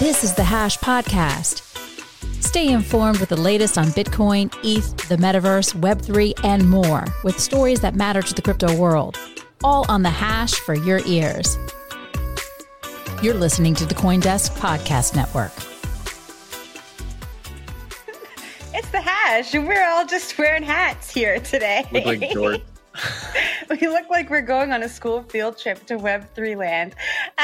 This is the Hash Podcast. Stay informed with the latest on Bitcoin, ETH, the metaverse, Web3, and more with stories that matter to the crypto world. All on the Hash for your ears. You're listening to the Coindesk Podcast Network. It's the hash. We're all just wearing hats here today. Look like George. we look like we're going on a school field trip to Web3 land.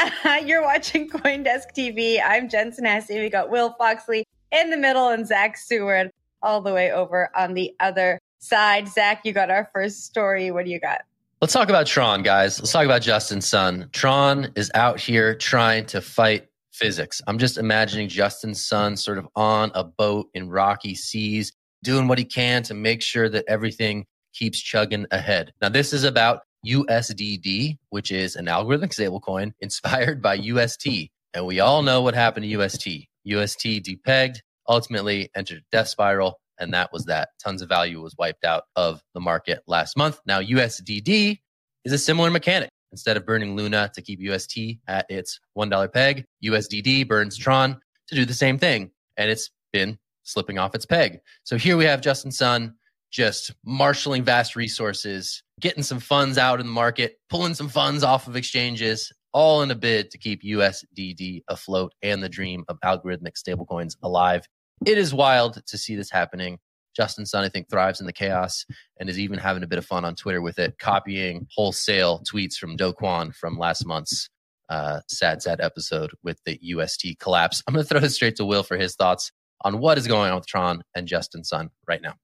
You're watching Coindesk TV. I'm Jen Sanasie. We got Will Foxley in the middle and Zach Seward all the way over on the other side. Zach, you got our first story. What do you got? Let's talk about Tron, guys. Let's talk about Justin Sun. Tron is out here trying to fight physics. I'm just imagining Justin Sun sort of on a boat in rocky seas, doing what he can to make sure that everything keeps chugging ahead. Now, this is about USDD, which is an algorithmic stablecoin inspired by UST. And we all know what happened to UST. UST depegged, ultimately entered a death spiral, and that was that. Tons of value was wiped out of the market last month. Now, USDD is a similar mechanic. Instead of burning Luna to keep UST at its $1 peg, USDD burns Tron to do the same thing. And it's been slipping off its peg. So here we have Justin Sun just marshaling vast resources, getting some funds out in the market, pulling some funds off of exchanges, all in a bid to keep USDD afloat and the dream of algorithmic stablecoins alive. It is wild to see this happening. Justin Sun, I think, thrives in the chaos and is even having a bit of fun on Twitter with it, copying wholesale tweets from Do Kwon from last month's uh, sad, sad episode with the UST collapse. I'm going to throw it straight to Will for his thoughts on what is going on with Tron and Justin Sun right now.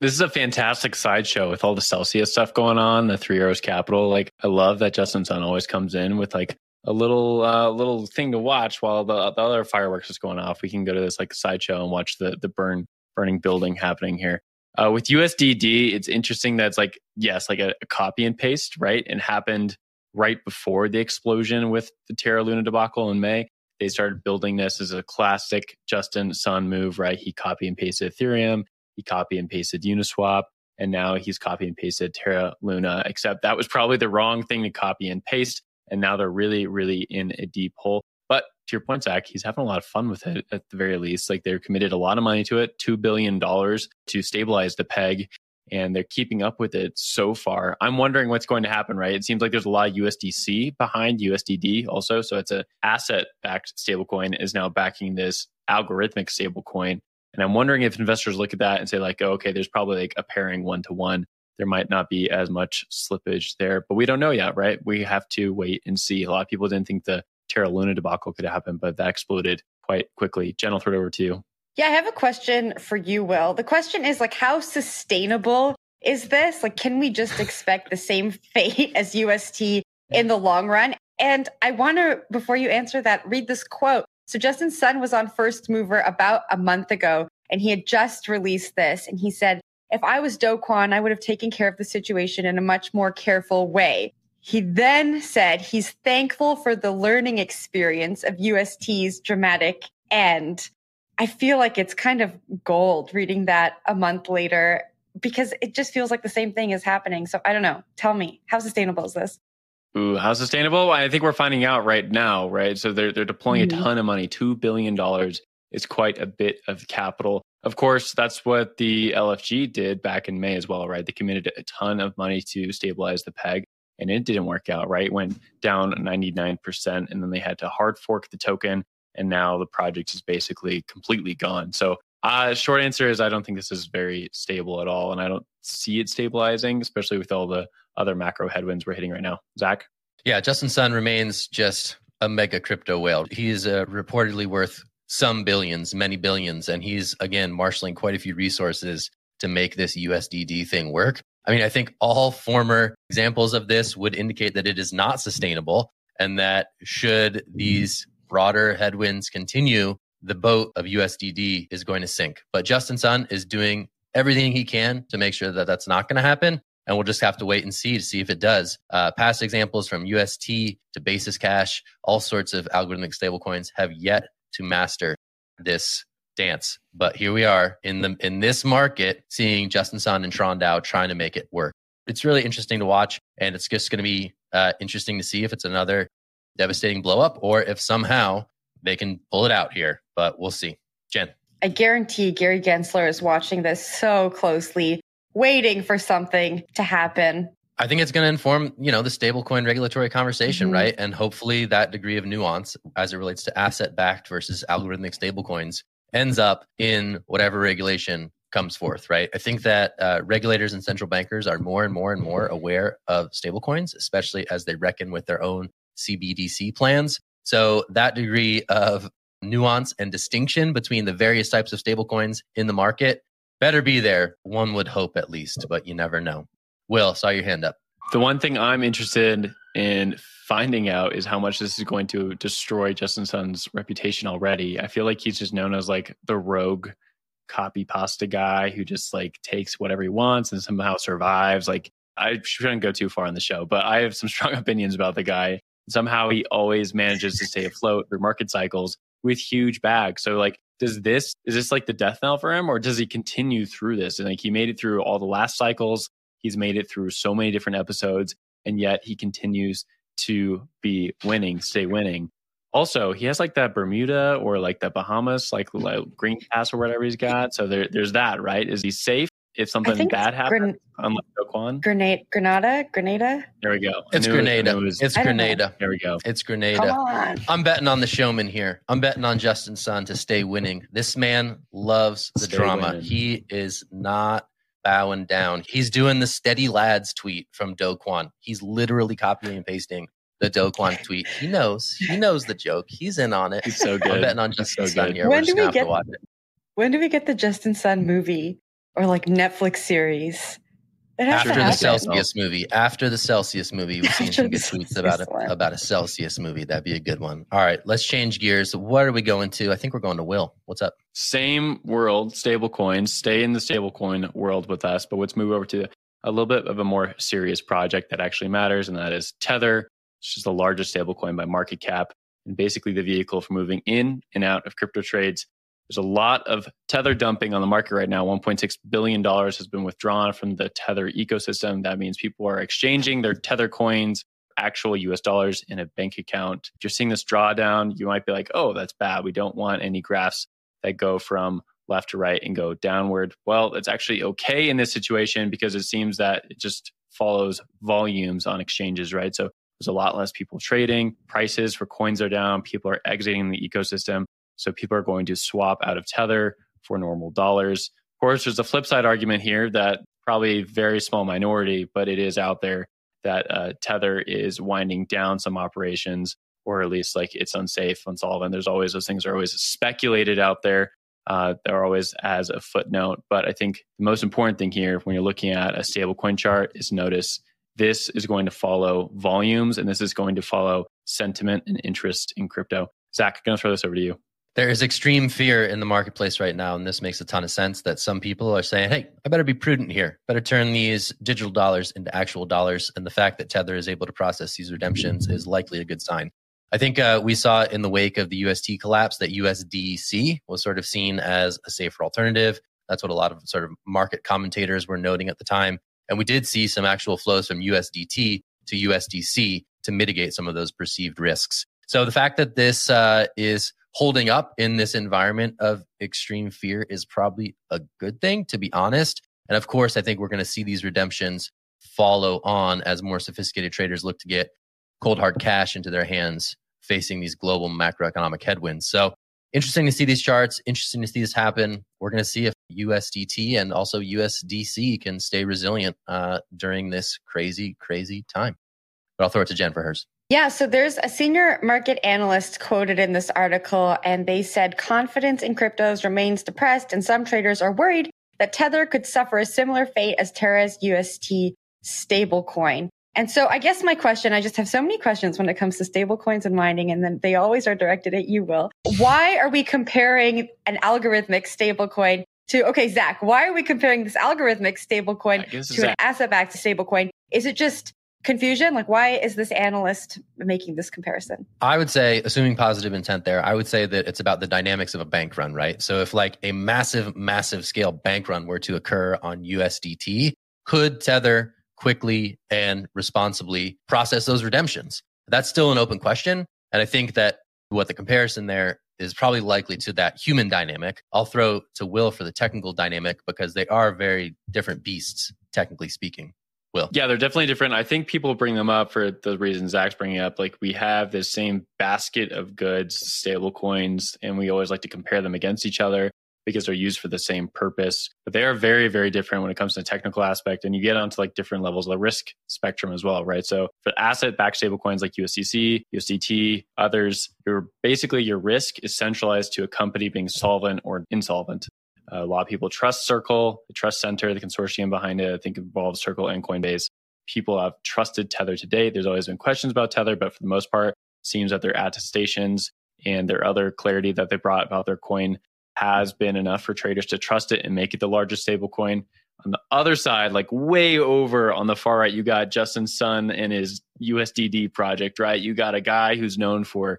This is a fantastic sideshow with all the Celsius stuff going on, the Three Arrows Capital. Like, I love that Justin Sun always comes in with like a little uh, little thing to watch while the, the other fireworks is going off. We can go to this like sideshow and watch the the burn burning building happening here. Uh, with USDD, it's interesting that it's like yes, like a, a copy and paste, right? And happened right before the explosion with the Terra Luna debacle in May. They started building this as a classic Justin Sun move, right? He copy and pasted Ethereum he copy and pasted Uniswap, and now he's copy and pasted Terra Luna, except that was probably the wrong thing to copy and paste. And now they're really, really in a deep hole. But to your point, Zach, he's having a lot of fun with it at the very least. Like they're committed a lot of money to it, $2 billion to stabilize the peg, and they're keeping up with it so far. I'm wondering what's going to happen, right? It seems like there's a lot of USDC behind USDD also. So it's an asset backed stablecoin is now backing this algorithmic stablecoin. And I'm wondering if investors look at that and say, like, oh, okay, there's probably like a pairing one to one. There might not be as much slippage there, but we don't know yet, right? We have to wait and see. A lot of people didn't think the Terra Luna debacle could happen, but that exploded quite quickly. Jen, I'll throw it over to you. Yeah, I have a question for you, Will. The question is like, how sustainable is this? Like, can we just expect the same fate as UST in the long run? And I want to, before you answer that, read this quote so Justin Sun was on First Mover about a month ago, and he had just released this. And he said, if I was Do I would have taken care of the situation in a much more careful way. He then said he's thankful for the learning experience of UST's dramatic end. I feel like it's kind of gold reading that a month later because it just feels like the same thing is happening. So I don't know. Tell me, how sustainable is this? Ooh, how sustainable? I think we're finding out right now, right? So they're they're deploying mm-hmm. a ton of money. Two billion dollars is quite a bit of capital. Of course, that's what the LFG did back in May as well, right? They committed a ton of money to stabilize the peg, and it didn't work out, right? It went down 99%, and then they had to hard fork the token, and now the project is basically completely gone. So, uh, short answer is I don't think this is very stable at all, and I don't see it stabilizing, especially with all the other macro headwinds we're hitting right now. Zach? Yeah, Justin Sun remains just a mega crypto whale. He's uh, reportedly worth some billions, many billions, and he's again marshaling quite a few resources to make this USDD thing work. I mean, I think all former examples of this would indicate that it is not sustainable and that should these broader headwinds continue, the boat of USDD is going to sink. But Justin Sun is doing everything he can to make sure that that's not going to happen and we'll just have to wait and see to see if it does. Uh, past examples from UST to Basis Cash, all sorts of algorithmic stablecoins have yet to master this dance. But here we are in the in this market, seeing Justin Sun and Tron DAO trying to make it work. It's really interesting to watch, and it's just going to be uh, interesting to see if it's another devastating blow up or if somehow they can pull it out here, but we'll see. Jen. I guarantee Gary Gensler is watching this so closely, waiting for something to happen. I think it's going to inform, you know, the stablecoin regulatory conversation, mm-hmm. right? And hopefully that degree of nuance as it relates to asset backed versus algorithmic stablecoins ends up in whatever regulation comes forth, right? I think that uh, regulators and central bankers are more and more and more aware of stablecoins, especially as they reckon with their own CBDC plans. So that degree of nuance and distinction between the various types of stablecoins in the market better be there. One would hope at least, but you never know. Will, saw your hand up. The one thing I'm interested in finding out is how much this is going to destroy Justin Sun's reputation already. I feel like he's just known as like the rogue copy pasta guy who just like takes whatever he wants and somehow survives. Like I shouldn't go too far on the show, but I have some strong opinions about the guy. Somehow he always manages to stay afloat through market cycles with huge bags. So like does this is this like the death knell for him or does he continue through this? And like he made it through all the last cycles. He's made it through so many different episodes and yet he continues to be winning, stay winning. Also, he has like that Bermuda or like the Bahamas, like, like green pass or whatever he's got. So there, there's that, right? Is he safe if something bad happens? Gran- unlike Do Grenade, Grenada, Grenada. There we go. It's Grenada. It was, it's Grenada. There we go. It's Grenada. Come on. I'm betting on the showman here. I'm betting on Justin Sun to stay winning. This man loves the stay drama. Winning. He is not bowing down. He's doing the steady lads tweet from Do Kwon. He's literally copying and pasting the Do Kwon tweet. He knows. He knows the joke. He's in on it. He's so good. I'm betting on Justin so Sun here. When do we get? When do we get the Justin Sun movie or like Netflix series? after the Celsius movie, after the Celsius movie, we've seen some good tweets about a, about a Celsius movie. That'd be a good one. All right, let's change gears. What are we going to? I think we're going to Will. What's up? Same world, stable coins. Stay in the stablecoin world with us, but let's move over to a little bit of a more serious project that actually matters, and that is Tether, which is the largest stablecoin by market cap, and basically the vehicle for moving in and out of crypto trades there's a lot of Tether dumping on the market right now. $1.6 billion has been withdrawn from the Tether ecosystem. That means people are exchanging their Tether coins, actual US dollars, in a bank account. If you're seeing this drawdown, you might be like, oh, that's bad. We don't want any graphs that go from left to right and go downward. Well, it's actually okay in this situation because it seems that it just follows volumes on exchanges, right? So there's a lot less people trading, prices for coins are down, people are exiting the ecosystem. So people are going to swap out of Tether for normal dollars. Of course, there's a flip side argument here that probably very small minority, but it is out there that uh, Tether is winding down some operations, or at least like it's unsafe, unsolvent. There's always those things are always speculated out there. Uh, they're always as a footnote. But I think the most important thing here, when you're looking at a stablecoin chart, is notice this is going to follow volumes and this is going to follow sentiment and interest in crypto. Zach, I'm going to throw this over to you. There is extreme fear in the marketplace right now, and this makes a ton of sense that some people are saying, hey, I better be prudent here, better turn these digital dollars into actual dollars. And the fact that Tether is able to process these redemptions is likely a good sign. I think uh, we saw in the wake of the UST collapse that USDC was sort of seen as a safer alternative. That's what a lot of sort of market commentators were noting at the time. And we did see some actual flows from USDT to USDC to mitigate some of those perceived risks. So the fact that this uh, is holding up in this environment of extreme fear is probably a good thing, to be honest. And of course, I think we're going to see these redemptions follow on as more sophisticated traders look to get cold hard cash into their hands facing these global macroeconomic headwinds. So interesting to see these charts, interesting to see this happen. We're going to see if USDT and also USDC can stay resilient uh, during this crazy, crazy time. But I'll throw it to Jen for hers. Yeah, so there's a senior market analyst quoted in this article, and they said confidence in cryptos remains depressed, and some traders are worried that Tether could suffer a similar fate as Terra's UST stablecoin. And so I guess my question, I just have so many questions when it comes to stablecoins and mining, and then they always are directed at you, Will. Why are we comparing an algorithmic stablecoin to, okay, Zach, why are we comparing this algorithmic stablecoin to Zach. an asset backed stablecoin? Is it just confusion? Like, why is this analyst making this comparison? I would say, assuming positive intent there, I would say that it's about the dynamics of a bank run, right? So, if like a massive, massive scale bank run were to occur on USDT, could Tether quickly and responsibly process those redemptions? That's still an open question. And I think that what the comparison there is probably likely to that human dynamic. I'll throw to Will for the technical dynamic because they are very different beasts, technically speaking. Will. Yeah, they're definitely different. I think people bring them up for the reasons Zach's bringing up. Like we have this same basket of goods, stable coins, and we always like to compare them against each other because they're used for the same purpose. But they are very, very different when it comes to the technical aspect. And you get onto like different levels of the risk spectrum as well, right? So for asset backed stablecoins like USDC, USDT, others, your basically your risk is centralized to a company being solvent or insolvent. A lot of people trust Circle, the trust center, the consortium behind it, I think it involves Circle and Coinbase. People have trusted Tether to date. There's always been questions about Tether, but for the most part, seems that their attestations and their other clarity that they brought about their coin has been enough for traders to trust it and make it the largest stablecoin. On the other side, like way over on the far right, you got Justin Sun and his USDD project, right? You got a guy who's known for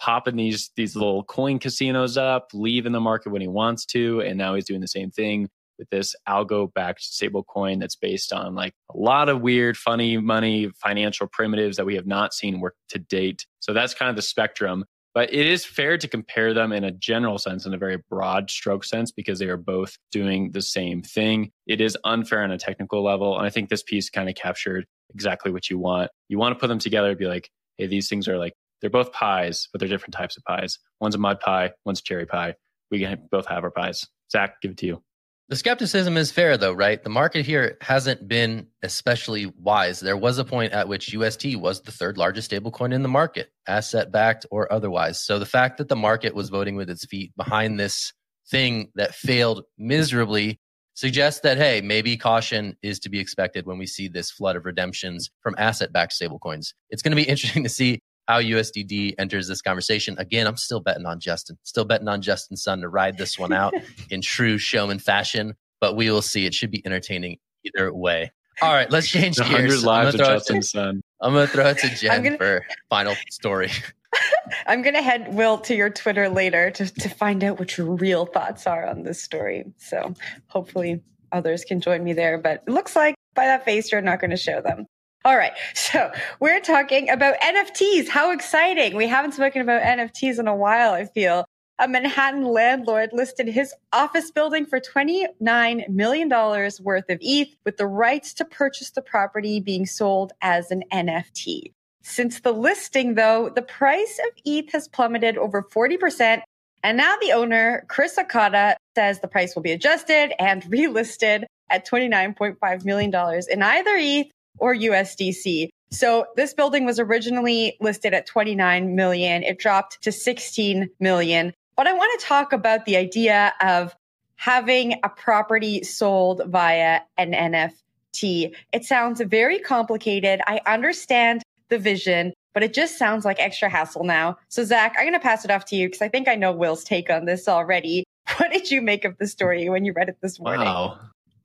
popping these these little coin casinos up, leaving the market when he wants to, and now he's doing the same thing with this algo backed stable coin that's based on like a lot of weird, funny money financial primitives that we have not seen work to date. So that's kind of the spectrum. But it is fair to compare them in a general sense, in a very broad stroke sense, because they are both doing the same thing. It is unfair on a technical level. And I think this piece kind of captured exactly what you want. You want to put them together and be like, hey, these things are like, they're both pies, but they're different types of pies. One's a mud pie, one's cherry pie. We can both have our pies. Zach, give it to you. The skepticism is fair, though, right? The market here hasn't been especially wise. There was a point at which UST was the third largest stablecoin in the market, asset backed or otherwise. So the fact that the market was voting with its feet behind this thing that failed miserably suggests that, hey, maybe caution is to be expected when we see this flood of redemptions from asset backed stablecoins. It's going to be interesting to see how USDD enters this conversation. Again, I'm still betting on Justin, still betting on Justin Sun to ride this one out in true showman fashion, but we will see. It should be entertaining either way. All right, let's change gears. Lives of Justin Sun. I'm going to throw it to Jen gonna, for final story. I'm going to head Will to your Twitter later to, to find out what your real thoughts are on this story. So hopefully others can join me there. But it looks like by that face, you're not going to show them. All right. So we're talking about NFTs. How exciting. We haven't spoken about NFTs in a while, I feel. A Manhattan landlord listed his office building for $29 million worth of ETH with the rights to purchase the property being sold as an NFT. Since the listing, though, the price of ETH has plummeted over 40%. And now the owner, Chris Okada, says the price will be adjusted and relisted at $29.5 million in either ETH or USDC. So this building was originally listed at 29 million. It dropped to 16 million. But I want to talk about the idea of having a property sold via an NFT. It sounds very complicated. I understand the vision, but it just sounds like extra hassle now. So Zach, I'm going to pass it off to you because I think I know Will's take on this already. What did you make of the story when you read it this morning? Wow.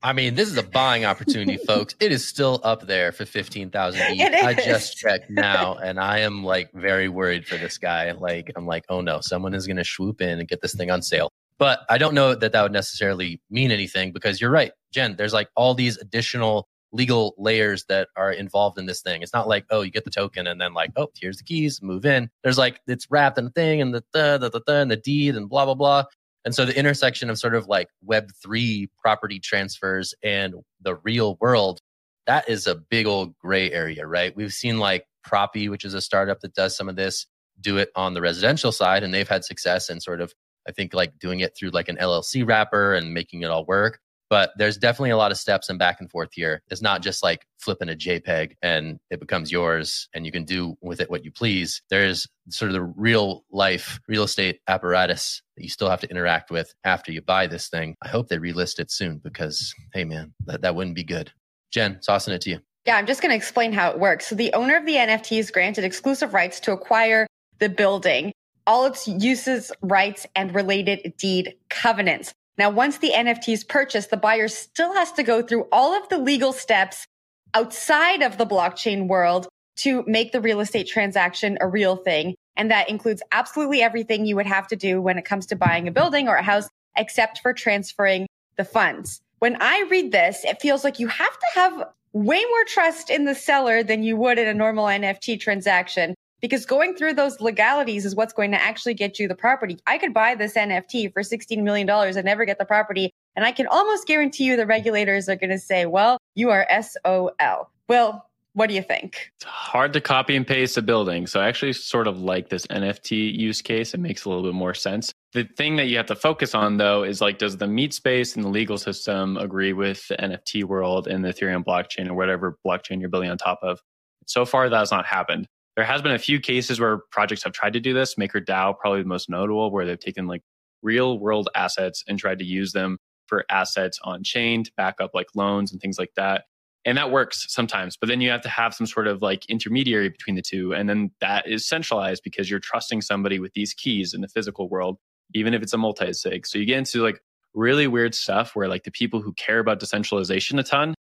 I mean, this is a buying opportunity, folks. It is still up there for 15,000 ETH. I just checked now and I am like very worried for this guy. Like, I'm like, oh no, someone is going to swoop in and get this thing on sale. But I don't know that that would necessarily mean anything because you're right, Jen. There's like all these additional legal layers that are involved in this thing. It's not like, oh, you get the token and then like, oh, here's the keys, move in. There's like, it's wrapped in a thing and the, the, the, the, and the deed and blah, blah, blah. And so the intersection of sort of like Web3 property transfers and the real world, that is a big old gray area, right? We've seen like Propy, which is a startup that does some of this, do it on the residential side, and they've had success in sort of, I think, like doing it through like an LLC wrapper and making it all work. But there's definitely a lot of steps and back and forth here. It's not just like flipping a JPEG and it becomes yours and you can do with it what you please. There's sort of the real life real estate apparatus that you still have to interact with after you buy this thing. I hope they relist it soon because, hey man, that, that wouldn't be good. Jen, tossing it to you. Yeah, I'm just going to explain how it works. So the owner of the NFT is granted exclusive rights to acquire the building, all its uses, rights, and related deed covenants. Now, once the NFT is purchased, the buyer still has to go through all of the legal steps outside of the blockchain world to make the real estate transaction a real thing. And that includes absolutely everything you would have to do when it comes to buying a building or a house, except for transferring the funds. When I read this, it feels like you have to have way more trust in the seller than you would in a normal NFT transaction because going through those legalities is what's going to actually get you the property. I could buy this NFT for $16 million and never get the property. And I can almost guarantee you the regulators are going to say, well, you are SOL. Well, what do you think? It's hard to copy and paste a building. So I actually sort of like this NFT use case. It makes a little bit more sense. The thing that you have to focus on though is like, does the meat space and the legal system agree with the NFT world and the Ethereum blockchain or whatever blockchain you're building on top of? So far, that has not happened. There has been a few cases where projects have tried to do this. MakerDAO, probably the most notable, where they've taken like real world assets and tried to use them for assets on chain to back up like loans and things like that and that works sometimes but then you have to have some sort of like intermediary between the two and then that is centralized because you're trusting somebody with these keys in the physical world even if it's a multi-sig so you get into like really weird stuff where like the people who care about decentralization a ton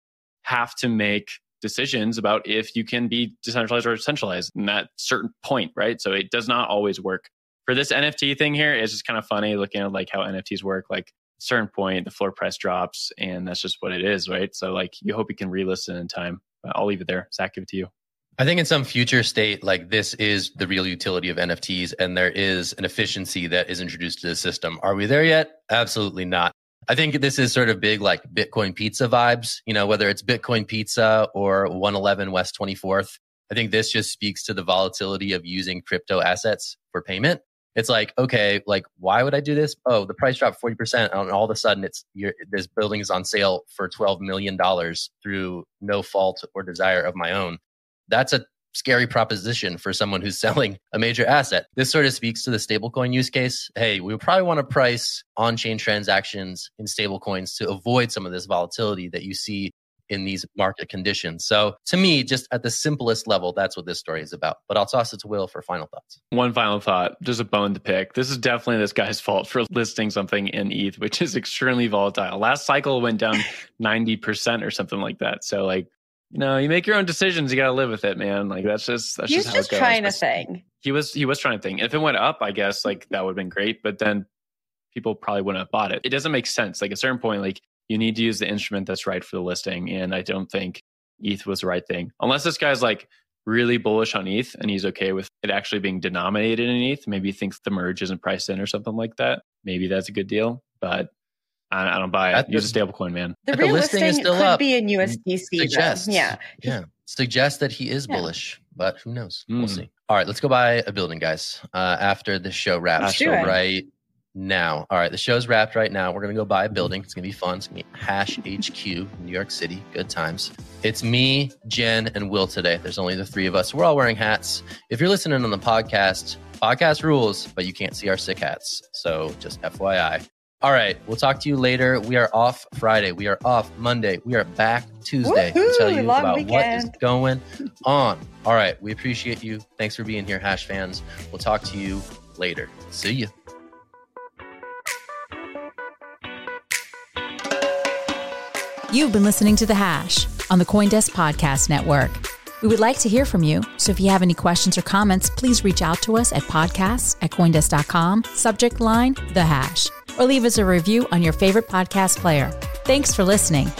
have to make decisions about if you can be decentralized or centralized in that certain point right? So it does not always work. For this nft thing here it's just kind of funny looking at like how nfts work. Like certain point the floor price drops and that's just what it is right? So like you hope you can relist in time. I'll leave it there. Zach give it to you. I think in some future state, like this is the real utility of NFTs, and there is an efficiency that is introduced to the system. Are we there yet? Absolutely not. I think this is sort of big, like Bitcoin pizza vibes, you know, whether it's Bitcoin pizza or 111 West 24th. I think this just speaks to the volatility of using crypto assets for payment. It's like okay like why would i do this? Oh the price dropped 40% and all of a sudden it's this building is on sale for 12 million dollars through no fault or desire of my own. That's a scary proposition for someone who's selling a major asset this sort of speaks to the stablecoin use case hey we probably want to price on-chain transactions in stablecoins to avoid some of this volatility that you see in these market conditions. So to me, just at the simplest level, that's what this story is about. But I'll toss it to Will for final thoughts. One final thought, just a bone to pick. This is definitely this guy's fault for listing something in ETH, which is extremely volatile. Last cycle went down 90% or something like that. So like, know, you make your own decisions. You got to live with it, man. Like that's just that's just, He's just, just trying a thing. He was he was trying to thing. If it went up, I guess like that would have been great. But then people probably wouldn't have bought it. It doesn't make sense. Like at a certain point, like you need to use the instrument that's right for the listing. And I don't think ETH was the right thing. Unless this guy's like really bullish on ETH and he's okay with it actually being denominated in ETH. Maybe he thinks the merge isn't priced in or something like that. Maybe that's a good deal, but I, I don't buy it. Use a stablecoin, man. The real listing, listing could up. be in USDC. Suggests, yeah, yeah, suggests that he is yeah. bullish, but who knows? Mm. We'll hmm. see. All right, let's go buy a building, guys. Uh, after the show wraps, so right now. All right, the show's wrapped right now. We're gonna go buy a building. It's gonna be fun. It's gonna be Hash HQ, New York City. Good times. It's me, Jen, and Will today. There's only the three of us. We're all wearing hats. If you're listening on the podcast, podcast rules, but you can't see our sick hats. So just FYI. All right, we'll talk to you later. We are off Friday. We are off Monday. We are back Tuesday Woo-hoo, to tell you about weekend. what is going on. All right, we appreciate you. Thanks for being here, Hash fans. We'll talk to you later. See you. You've been listening to The Hash on the Coindesk Podcast Network. We would like to hear from you, so if you have any questions or comments, please reach out to us at podcasts at Coindesk.com, subject line The Hash, or leave us a review on your favorite podcast player. Thanks for listening.